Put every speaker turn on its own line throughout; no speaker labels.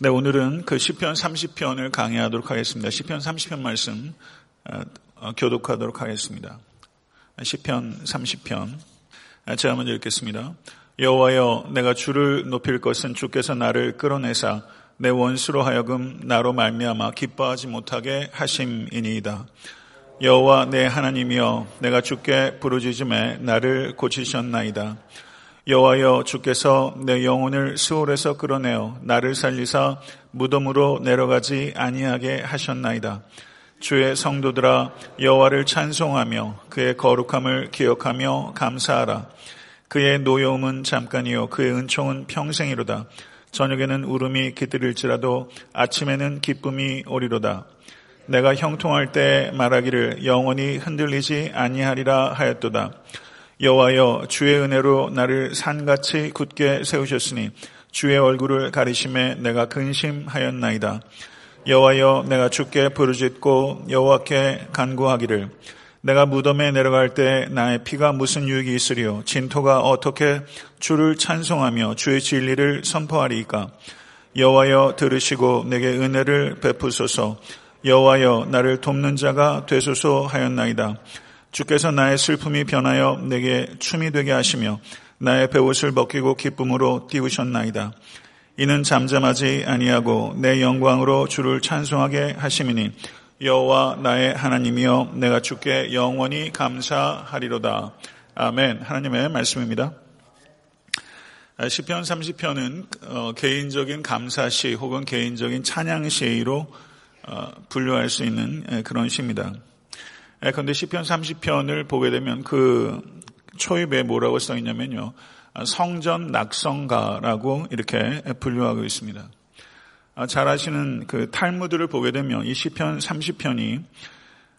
네, 오늘은 그 시편 30편을 강의하도록 하겠습니다. 시편 30편 말씀 어, 어, 교독하도록 하겠습니다. 시편 30편 제가 먼저 읽겠습니다. 여호와여 내가 주를 높일 것은 주께서 나를 끌어내사 내 원수로 하여금 나로 말미암아 기뻐하지 못하게 하심이니이다. 여호와 내 하나님이여 내가 주께 부르짖음에 나를 고치셨나이다. 여호와여 주께서 내 영혼을 수월에서 끌어내어 나를 살리사 무덤으로 내려가지 아니하게 하셨나이다. 주의 성도들아 여호와를 찬송하며 그의 거룩함을 기억하며 감사하라. 그의 노여움은 잠깐이요 그의 은총은 평생이로다. 저녁에는 울음이 깃들일지라도 아침에는 기쁨이 오리로다. 내가 형통할 때 말하기를 영원히 흔들리지 아니하리라 하였도다. 여호와여 주의 은혜로 나를 산같이 굳게 세우셨으니 주의 얼굴을 가리심에 내가 근심하였나이다. 여호와여 내가 주께 부르짖고 여호와께 간구하기를 내가 무덤에 내려갈 때 나의 피가 무슨 유익이 있으리요 진토가 어떻게 주를 찬송하며 주의 진리를 선포하리이까 여호와여 들으시고 내게 은혜를 베푸소서 여호와여 나를 돕는 자가 되소서 하였나이다. 주께서 나의 슬픔이 변하여 내게 춤이 되게 하시며 나의 배옷을 벗기고 기쁨으로 띄우셨나이다. 이는 잠잠하지 아니하고 내 영광으로 주를 찬송하게 하심이니 여호와 나의 하나님이여 내가 주께 영원히 감사하리로다. 아멘. 하나님의 말씀입니다. 시편 30편은 어, 개인적인 감사시 혹은 개인적인 찬양시로 어, 분류할 수 있는 그런 시입니다. 그런데 시편 30편을 보게 되면 그 초입에 뭐라고 써 있냐면요. 성전 낙성가라고 이렇게 분류하고 있습니다. 아, 잘 아시는 그 탈무드를 보게 되면 이 시편 30편이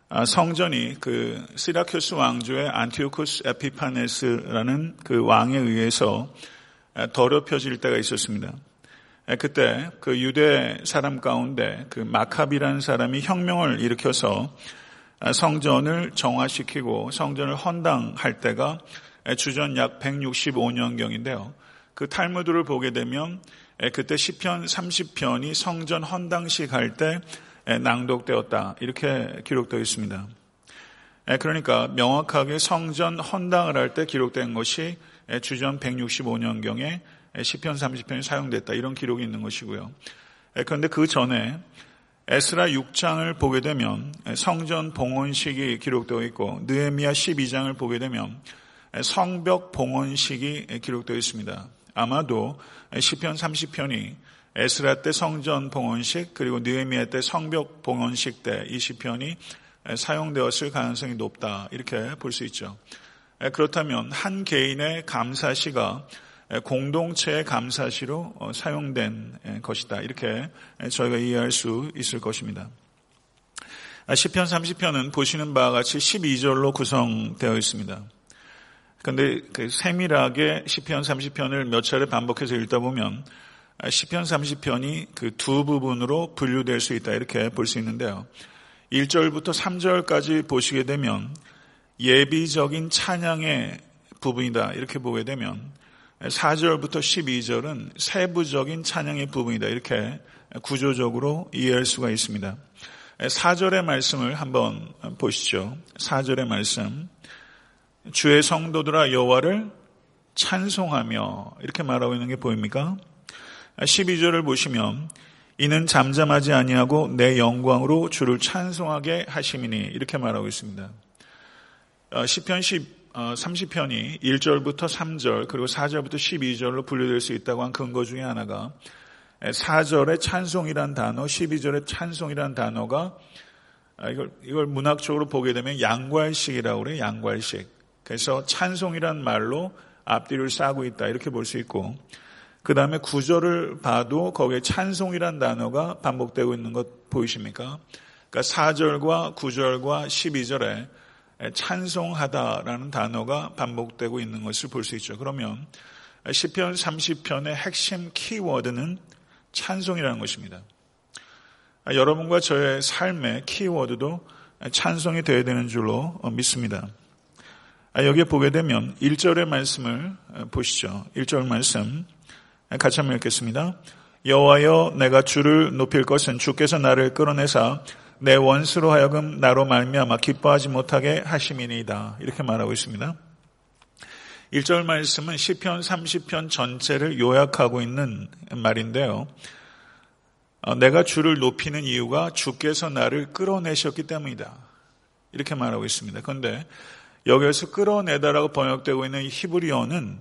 아, 성전이 그 시라큐스 왕조의 안티오쿠스 에피파네스라는 그 왕에 의해서 더럽혀질 때가 있었습니다. 그때 그 유대 사람 가운데 그 마카비라는 사람이 혁명을 일으켜서 성전을 정화시키고 성전을 헌당할 때가 주전 약 165년경인데요. 그 탈무드를 보게 되면 그때 시편 30편이 성전 헌당식 할 때 낭독되었다. 이렇게 기록되어 있습니다. 그러니까 명확하게 성전 헌당을 할 때 기록된 것이 주전 165년경에 시편 30편이 사용됐다. 이런 기록이 있는 것이고요. 그런데 그 전에 에스라 6장을 보게 되면 성전 봉헌식이 기록되어 있고 느헤미야 12장을 보게 되면 성벽 봉헌식이 기록되어 있습니다. 아마도 시편 30편이 에스라 때 성전 봉헌식 그리고 느헤미야 때 성벽 봉헌식 때 이 시편이 사용되었을 가능성이 높다 이렇게 볼 수 있죠. 그렇다면 한 개인의 감사시가 공동체의 감사시로 어, 사용된 것이다. 이렇게 저희가 이해할 수 있을 것입니다. 아, 시편 30편은 보시는 바와 같이 12절로 구성되어 있습니다. 그런데 그 세밀하게 시편 30편을 몇 차례 반복해서 읽다 보면 아, 시편 30편이 그 두 부분으로 분류될 수 있다 이렇게 볼 수 있는데요. 1절부터 3절까지 보시게 되면 예비적인 찬양의 부분이다 이렇게 보게 되면 4절부터 12절은 세부적인 찬양의 부분이다. 이렇게 구조적으로 이해할 수가 있습니다. 4절의 말씀을 한번 보시죠. 4절의 말씀. 주의 성도들아 여호와를 찬송하며 이렇게 말하고 있는 게 보입니까? 12절을 보시면 이는 잠잠하지 아니하고 내 영광으로 주를 찬송하게 하심이니 이렇게 말하고 있습니다. 10편 10 30편이 어, 1절부터 3절 그리고 4절부터 12절로 분류될 수 있다고 한 근거 중에 하나가 4절의 찬송이란 단어, 12절의 찬송이란 단어가 아, 이걸, 이걸 문학적으로 보게 되면 양괄식이라고 그래요. 양괄식. 그래서 찬송이란 말로 앞뒤를 싸고 있다. 이렇게 볼 수 있고 그 다음에 구절을 봐도 거기에 찬송이란 단어가 반복되고 있는 것 보이십니까? 그러니까 4절과 9절과 12절에 찬송하다라는 단어가 반복되고 있는 것을 볼 수 있죠. 그러면 시편 30편의 핵심 키워드는 찬송이라는 것입니다. 여러분과 저의 삶의 키워드도 찬송이 되어야 되는 줄로 믿습니다. 여기에 보게 되면 1절의 말씀을 보시죠. 1절 말씀 같이 한번 읽겠습니다. 여호와여 내가 주를 높일 것은 주께서 나를 끌어내사 내 원수로 하여금 나로 말미암아 기뻐하지 못하게 하심이니이다. 이렇게 말하고 있습니다. 1절 말씀은 시편 30편 전체를 요약하고 있는 말인데요. 어, 내가 주를 높이는 이유가 주께서 나를 끌어내셨기 때문이다. 이렇게 말하고 있습니다. 그런데 여기에서 끌어내다라고 번역되고 있는 히브리어는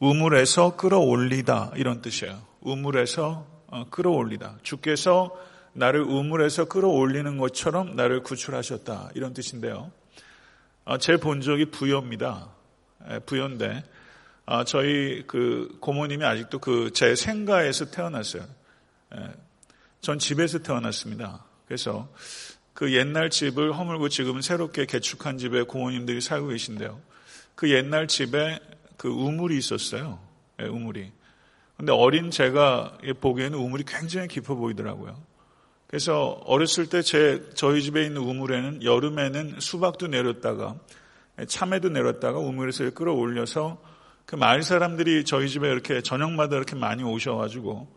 우물에서 끌어올리다 이런 뜻이에요. 우물에서 어, 끌어올리다. 주께서 나를 우물에서 끌어올리는 것처럼 나를 구출하셨다. 이런 뜻인데요. 어, 제 본적이 부여입니다. 부여인데 어, 저희 그 고모님이 아직도 그 제 생가에서 태어났어요. 전 집에서 태어났습니다. 그래서 그 옛날 집을 허물고 지금은 새롭게 개축한 집에 고모님들이 살고 계신데요. 그 옛날 집에 그 우물이 있었어요. 우물이. 근데 어린 제가 보기에는 우물이 굉장히 깊어 보이더라고요. 그래서 어렸을 때 제, 저희 집에 있는 우물에는 여름에는 수박도 내렸다가 참외도 내렸다가 우물에서 끌어올려서 그 마을 사람들이 저희 집에 이렇게 저녁마다 이렇게 많이 오셔가지고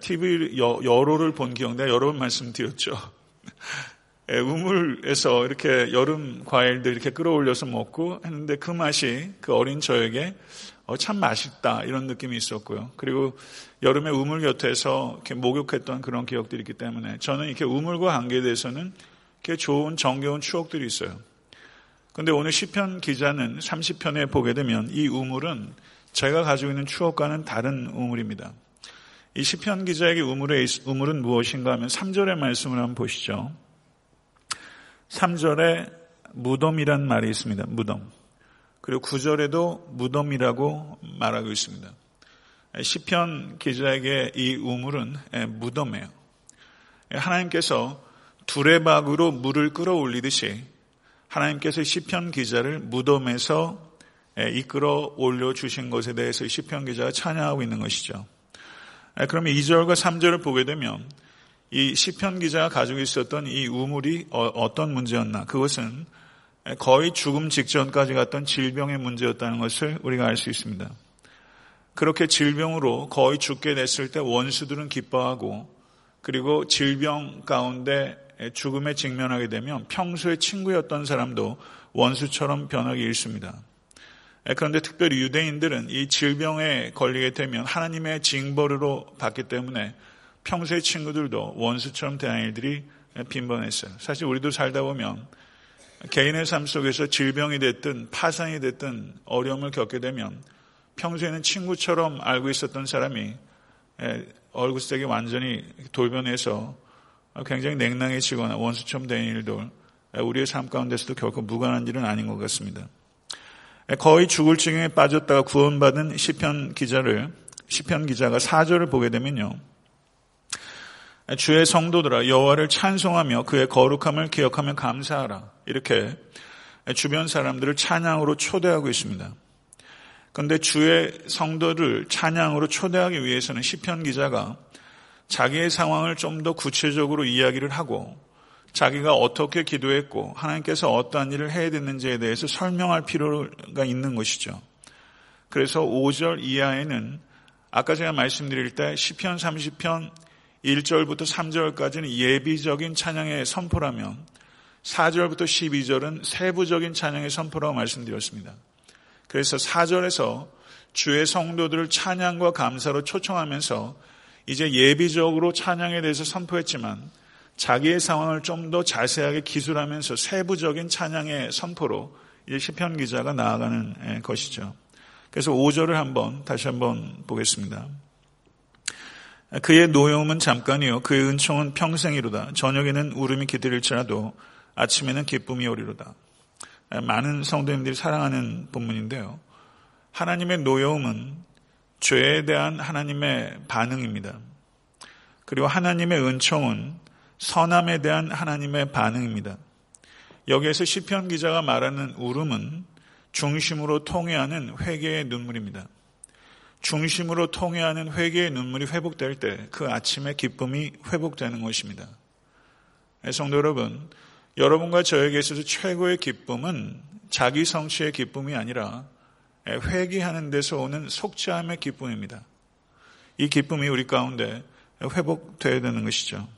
TV 여로를 본 기억 내가 여러 번 말씀드렸죠. 우물에서 이렇게 여름 과일들 이렇게 끌어올려서 먹고 했는데 그 맛이 그 어린 저에게 어, 참 맛있다 이런 느낌이 있었고요. 그리고 여름에 우물 곁에서 이렇게 목욕했던 그런 기억들이 있기 때문에 저는 이렇게 우물과 관계에 대해서는 이렇게 좋은 정겨운 추억들이 있어요. 그런데 오늘 시편 기자는 30편에 보게 되면 이 우물은 제가 가지고 있는 추억과는 다른 우물입니다. 이 시편 기자에게 우물의 우물은 무엇인가 하면 3절의 말씀을 한번 보시죠. 3절에 무덤이란 말이 있습니다. 무덤. 그리고 9절에도 무덤이라고 말하고 있습니다. 시편 기자에게 이 우물은 무덤이에요. 하나님께서 두레박으로 물을 끌어올리듯이 하나님께서 시편 기자를 무덤에서 이끌어 올려 주신 것에 대해서 시편 기자가 찬양하고 있는 것이죠. 그러면 2절과 3절을 보게 되면 이 시편 기자가 가지고 있었던 이 우물이 어, 어떤 문제였나? 그것은 거의 죽음 직전까지 갔던 질병의 문제였다는 것을 우리가 알 수 있습니다. 그렇게 질병으로 거의 죽게 됐을 때 원수들은 기뻐하고 그리고 질병 가운데 죽음에 직면하게 되면 평소에 친구였던 사람도 원수처럼 변하기 일습니다. 그런데 특별히 유대인들은 이 질병에 걸리게 되면 하나님의 징벌으로 받기 때문에 평소의 친구들도 원수처럼 대하는 일들이 빈번했어요. 사실 우리도 살다 보면 개인의 삶 속에서 질병이 됐든 파산이 됐든 어려움을 겪게 되면 평소에는 친구처럼 알고 있었던 사람이 얼굴색이 완전히 돌변해서 굉장히 냉랭해지거나 원수처럼 되는 일도 우리의 삶 가운데서도 결코 무관한 일은 아닌 것 같습니다. 거의 죽을 지경에 빠졌다가 구원받은 시편 기자를 시편 기자가 사절을 보게 되면요. 주의 성도들아 여호와를 찬송하며 그의 거룩함을 기억하며 감사하라. 이렇게 주변 사람들을 찬양으로 초대하고 있습니다. 그런데 주의 성도를 찬양으로 초대하기 위해서는 시편 기자가 자기의 상황을 좀 더 구체적으로 이야기를 하고 자기가 어떻게 기도했고 하나님께서 어떠한 일을 해야 되는지에 대해서 설명할 필요가 있는 것이죠. 그래서 5절 이하에는 아까 제가 말씀드릴 때 시편 30편 1절부터 3절까지는 예비적인 찬양의 선포라면 4절부터 12절은 세부적인 찬양의 선포라고 말씀드렸습니다. 그래서 4절에서 주의 성도들을 찬양과 감사로 초청하면서 이제 예비적으로 찬양에 대해서 선포했지만 자기의 상황을 좀 더 자세하게 기술하면서 세부적인 찬양의 선포로 이제 시편 기자가 나아가는 것이죠. 그래서 5절을 한번 다시 한번 보겠습니다. 그의 노여움은 잠깐이요 그의 은총은 평생이로다. 저녁에는 울음이 기다릴지라도 아침에는 기쁨이 오리로다. 많은 성도님들이 사랑하는 본문인데요. 하나님의 노여움은 죄에 대한 하나님의 반응입니다. 그리고 하나님의 은총은 선함에 대한 하나님의 반응입니다. 여기에서 시편 기자가 말하는 울음은 중심으로 통해하는 회개의 눈물입니다. 중심으로 통해하는 회개의 눈물이 회복될 때 그 아침의 기쁨이 회복되는 것입니다. 성도 여러분, 여러분과 저에게 있어서 최고의 기쁨은 자기 성취의 기쁨이 아니라 회개하는 데서 오는 속죄함의 기쁨입니다. 이 기쁨이 우리 가운데 회복되어야 되는 것이죠.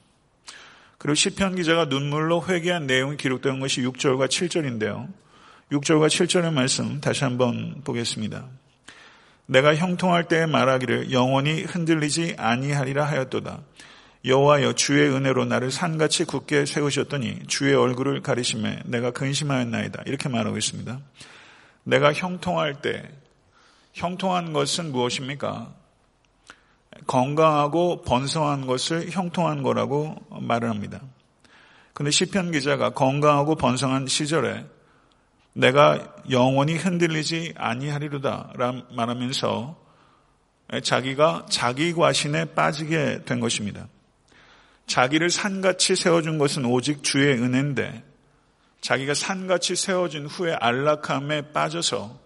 그리고 시편 기자가 눈물로 회개한 내용이 기록된 것이 6절과 7절인데요. 6절과 7절의 말씀 다시 한번 보겠습니다. 내가 형통할 때에 말하기를 영원히 흔들리지 아니하리라 하였도다. 여호와여 주의 은혜로 나를 산같이 굳게 세우셨더니 주의 얼굴을 가리심에 내가 근심하였나이다. 이렇게 말하고 있습니다. 내가 형통할 때 형통한 것은 무엇입니까? 건강하고 번성한 것을 형통한 거라고 말을 합니다. 근데 시편 기자가 건강하고 번성한 시절에 내가 영원히 흔들리지 아니하리로다 말하면서 자기가 자기 과신에 빠지게 된 것입니다. 자기를 산같이 세워준 것은 오직 주의 은혜인데 자기가 산같이 세워진 후에 안락함에 빠져서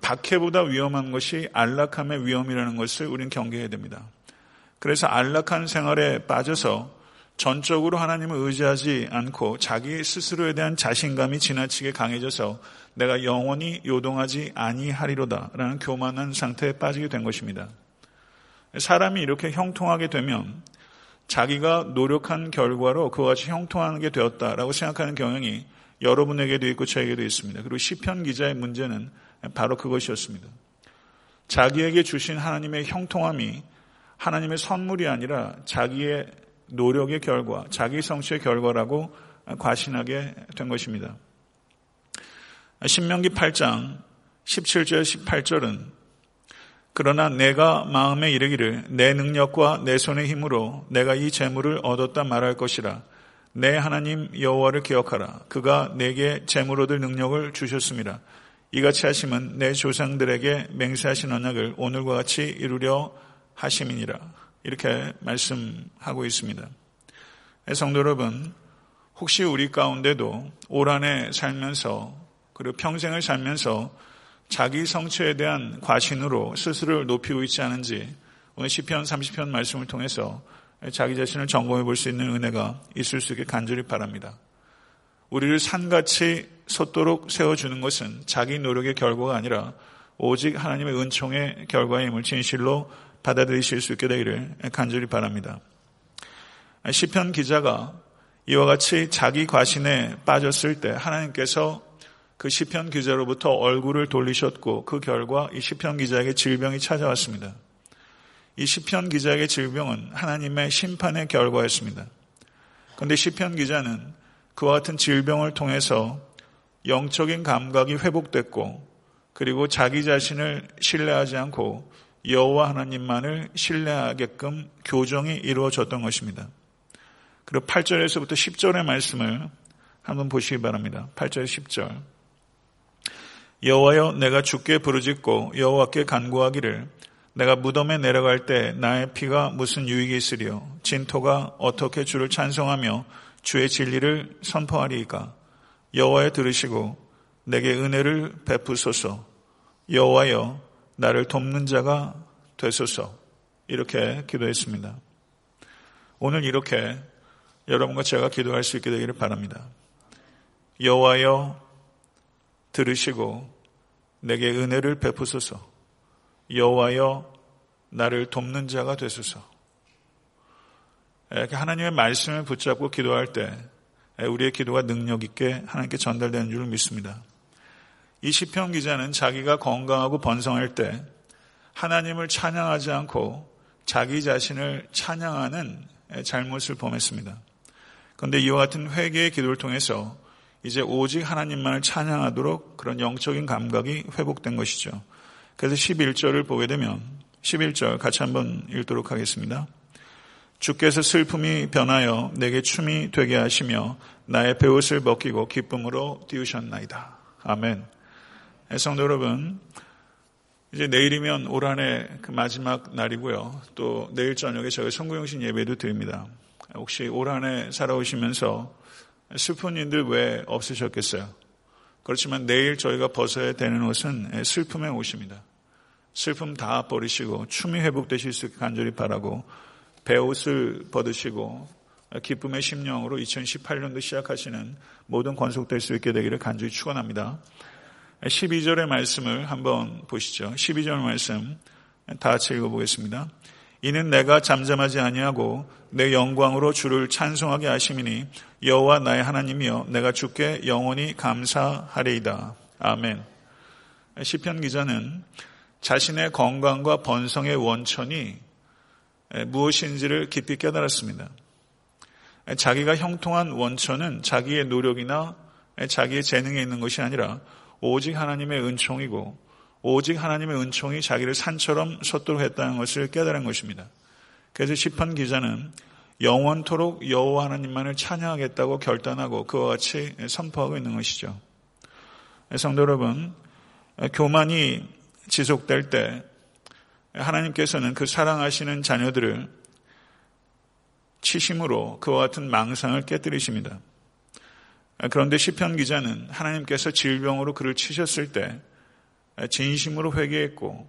박해보다 위험한 것이 안락함의 위험이라는 것을 우리는 경계해야 됩니다. 그래서 안락한 생활에 빠져서 전적으로 하나님을 의지하지 않고 자기 스스로에 대한 자신감이 지나치게 강해져서 내가 영원히 요동하지 아니하리로다라는 교만한 상태에 빠지게 된 것입니다. 사람이 이렇게 형통하게 되면 자기가 노력한 결과로 그와 같이 형통하게 되었다라고 생각하는 경향이 여러분에게도 있고 저에게도 있습니다. 그리고 시편 기자의 문제는 바로 그것이었습니다. 자기에게 주신 하나님의 형통함이 하나님의 선물이 아니라 자기의 노력의 결과, 자기 성취의 결과라고 과신하게 된 것입니다. 신명기 8장 17절 18절은 그러나 내가 마음에 이르기를 내 능력과 내 손의 힘으로 내가 이 재물을 얻었다 말할 것이라 내 하나님 여호와를 기억하라 그가 내게 재물 얻을 능력을 주셨습니다. 이같이 하심은 내 조상들에게 맹세하신 언약을 오늘과 같이 이루려 하심이니라. 이렇게 말씀하고 있습니다. 성도 여러분, 혹시 우리 가운데도 올 한해 살면서 그리고 평생을 살면서 자기 성취에 대한 과신으로 스스로를 높이고 있지 않은지 오늘 시편 30편 말씀을 통해서 자기 자신을 점검해 볼 수 있는 은혜가 있을 수 있게 간절히 바랍니다. 우리를 산같이 솟도록 세워주는 것은 자기 노력의 결과가 아니라 오직 하나님의 은총의 결과임을 진실로 받아들이실 수 있게 되기를 간절히 바랍니다. 시편 기자가 이와 같이 자기 과신에 빠졌을 때 하나님께서 그 시편 기자로부터 얼굴을 돌리셨고 그 결과 이 시편 기자에게 질병이 찾아왔습니다. 이 시편 기자에게 질병은 하나님의 심판의 결과였습니다. 그런데 시편 기자는 그와 같은 질병을 통해서 영적인 감각이 회복됐고 그리고 자기 자신을 신뢰하지 않고 여호와 하나님만을 신뢰하게끔 교정이 이루어졌던 것입니다. 그리고 8절에서부터 10절의 말씀을 한번 보시기 바랍니다. 8절 10절. 여호와여 내가 주께 부르짖고 여호와께 간구하기를 내가 무덤에 내려갈 때 나의 피가 무슨 유익이 있으리요 진토가 어떻게 주를 찬송하며 주의 진리를 선포하리이까 여호와여 들으시고 내게 은혜를 베푸소서 여호와여 나를 돕는 자가 되소서 이렇게 기도했습니다. 오늘 이렇게 여러분과 제가 기도할 수 있게 되기를 바랍니다. 여호와여 들으시고 내게 은혜를 베푸소서 여호와여 나를 돕는 자가 되소서 하나님의 말씀을 붙잡고 기도할 때 우리의 기도가 능력 있게 하나님께 전달되는 줄을 믿습니다. 이 시편 기자는 자기가 건강하고 번성할 때 하나님을 찬양하지 않고 자기 자신을 찬양하는 잘못을 범했습니다. 그런데 이와 같은 회개의 기도를 통해서 이제 오직 하나님만을 찬양하도록 그런 영적인 감각이 회복된 것이죠. 그래서 11절을 보게 되면 11절 같이 한번 읽도록 하겠습니다. 주께서 슬픔이 변하여 내게 춤이 되게 하시며 나의 배옷을 벗기고 기쁨으로 띄우셨나이다. 아멘. 성도 여러분, 이제 내일이면 올 한해 그 마지막 날이고요. 또 내일 저녁에 저희 성구영신 예배도 드립니다. 혹시 올 한해 살아오시면서 슬픈 일들 왜 없으셨겠어요? 그렇지만 내일 저희가 벗어야 되는 옷은 슬픔의 옷입니다. 슬픔 다 버리시고 춤이 회복되실 수 있게 간절히 바라고 배옷을 벗으시고 기쁨의 심령으로 2018년도 시작하시는 모든 권속될 수 있게 되기를 간절히 축원합니다. 12절의 말씀을 한번 보시죠. 12절 말씀 다 같이 읽어보겠습니다. 이는 내가 잠잠하지 아니하고 내 영광으로 주를 찬송하게 하심이니 여호와 나의 하나님이여 내가 주께 영원히 감사하리이다. 아멘. 시편 기자는 자신의 건강과 번성의 원천이 무엇인지를 깊이 깨달았습니다. 자기가 형통한 원천은 자기의 노력이나 자기의 재능에 있는 것이 아니라 오직 하나님의 은총이고 오직 하나님의 은총이 자기를 산처럼 솟도록 했다는 것을 깨달은 것입니다. 그래서 시편 기자는 영원토록 여호와 하나님만을 찬양하겠다고 결단하고 그와 같이 선포하고 있는 것이죠. 성도 여러분, 교만이 지속될 때 하나님께서는 그 사랑하시는 자녀들을 치심으로 그와 같은 망상을 깨뜨리십니다. 그런데 시편 기자는 하나님께서 질병으로 그를 치셨을 때 진심으로 회개했고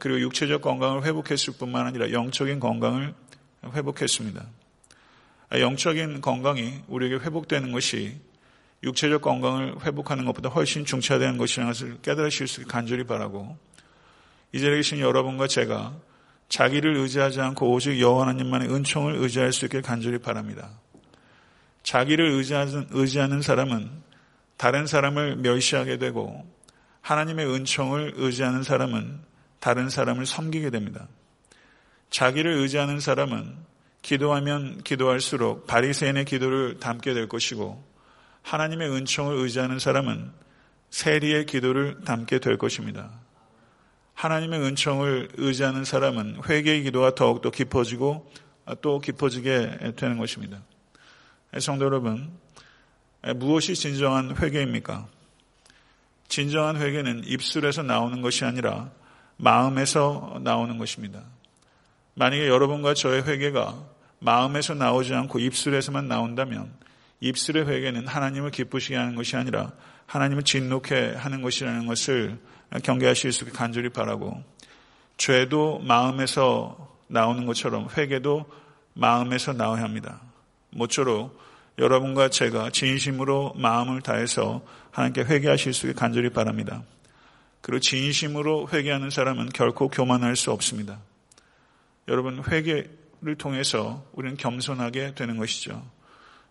그리고 육체적 건강을 회복했을 뿐만 아니라 영적인 건강을 회복했습니다. 영적인 건강이 우리에게 회복되는 것이 육체적 건강을 회복하는 것보다 훨씬 중차되는 것이라는 것을 깨달으실 수 있게 간절히 바라고 이 자리에 계신 여러분과 제가 자기를 의지하지 않고 오직 여호와 하나님만의 은총을 의지할 수 있게 간절히 바랍니다. 자기를 의지하는, 의지하는 사람은 다른 사람을 멸시하게 되고 하나님의 은총을 의지하는 사람은 다른 사람을 섬기게 됩니다. 자기를 의지하는 사람은 기도하면 기도할수록 바리새인의 기도를 담게 될 것이고 하나님의 은총을 의지하는 사람은 세리의 기도를 담게 될 것입니다. 하나님의 은총을 의지하는 사람은 회개의 기도가 더욱더 깊어지고 또 깊어지게 되는 것입니다. 성도 여러분, 무엇이 진정한 회개입니까? 진정한 회개는 입술에서 나오는 것이 아니라 마음에서 나오는 것입니다. 만약에 여러분과 저의 회개가 마음에서 나오지 않고 입술에서만 나온다면 입술의 회개는 하나님을 기쁘시게 하는 것이 아니라 하나님을 진노케 하는 것이라는 것을 경계하실 수 있게 간절히 바라고 죄도 마음에서 나오는 것처럼 회개도 마음에서 나와야 합니다. 모쪼록 여러분과 제가 진심으로 마음을 다해서 하나님께 회개하실 수 있게 간절히 바랍니다. 그리고 진심으로 회개하는 사람은 결코 교만할 수 없습니다. 여러분 회개를 통해서 우리는 겸손하게 되는 것이죠.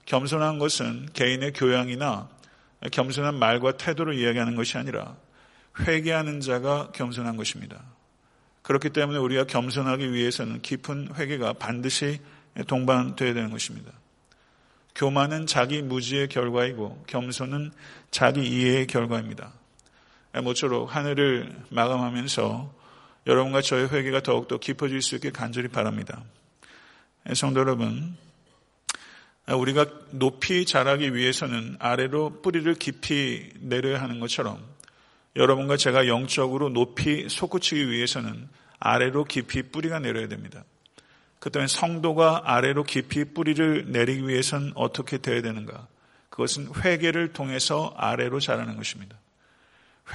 겸손한 것은 개인의 교양이나 겸손한 말과 태도를 이야기하는 것이 아니라 회개하는 자가 겸손한 것입니다. 그렇기 때문에 우리가 겸손하기 위해서는 깊은 회개가 반드시 동반되어야 되는 것입니다. 교만은 자기 무지의 결과이고 겸손은 자기 이해의 결과입니다. 모쪼록 하늘을 마감하면서 여러분과 저의 회개가 더욱더 깊어질 수 있게 간절히 바랍니다. 성도 여러분, 우리가 높이 자라기 위해서는 아래로 뿌리를 깊이 내려야 하는 것처럼 여러분과 제가 영적으로 높이 솟구치기 위해서는 아래로 깊이 뿌리가 내려야 됩니다. 그 다음에 성도가 아래로 깊이 뿌리를 내리기 위해서는 어떻게 되어야 되는가? 그것은 회개를 통해서 아래로 자라는 것입니다.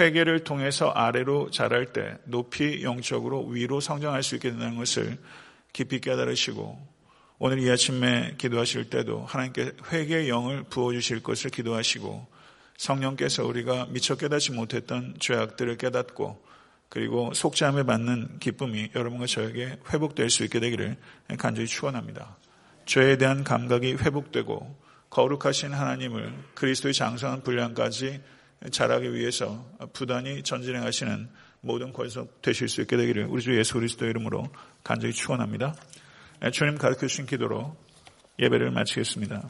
회개를 통해서 아래로 자랄 때 높이 영적으로 위로 성장할 수 있게 된다는 것을 깊이 깨달으시고 오늘 이 아침에 기도하실 때도 하나님께 회개의 영을 부어주실 것을 기도하시고 성령께서 우리가 미처 깨닫지 못했던 죄악들을 깨닫고 그리고 속죄함을 받는 기쁨이 여러분과 저에게 회복될 수 있게 되기를 간절히 축원합니다. 죄에 대한 감각이 회복되고 거룩하신 하나님을 그리스도의 장성한 분량까지 자라기 위해서 부단히 전진행하시는 모든 권속 되실 수 있게 되기를 우리 주 예수 그리스도 이름으로 간절히 축원합니다. 주님 가르쳐 주신 기도로 예배를 마치겠습니다.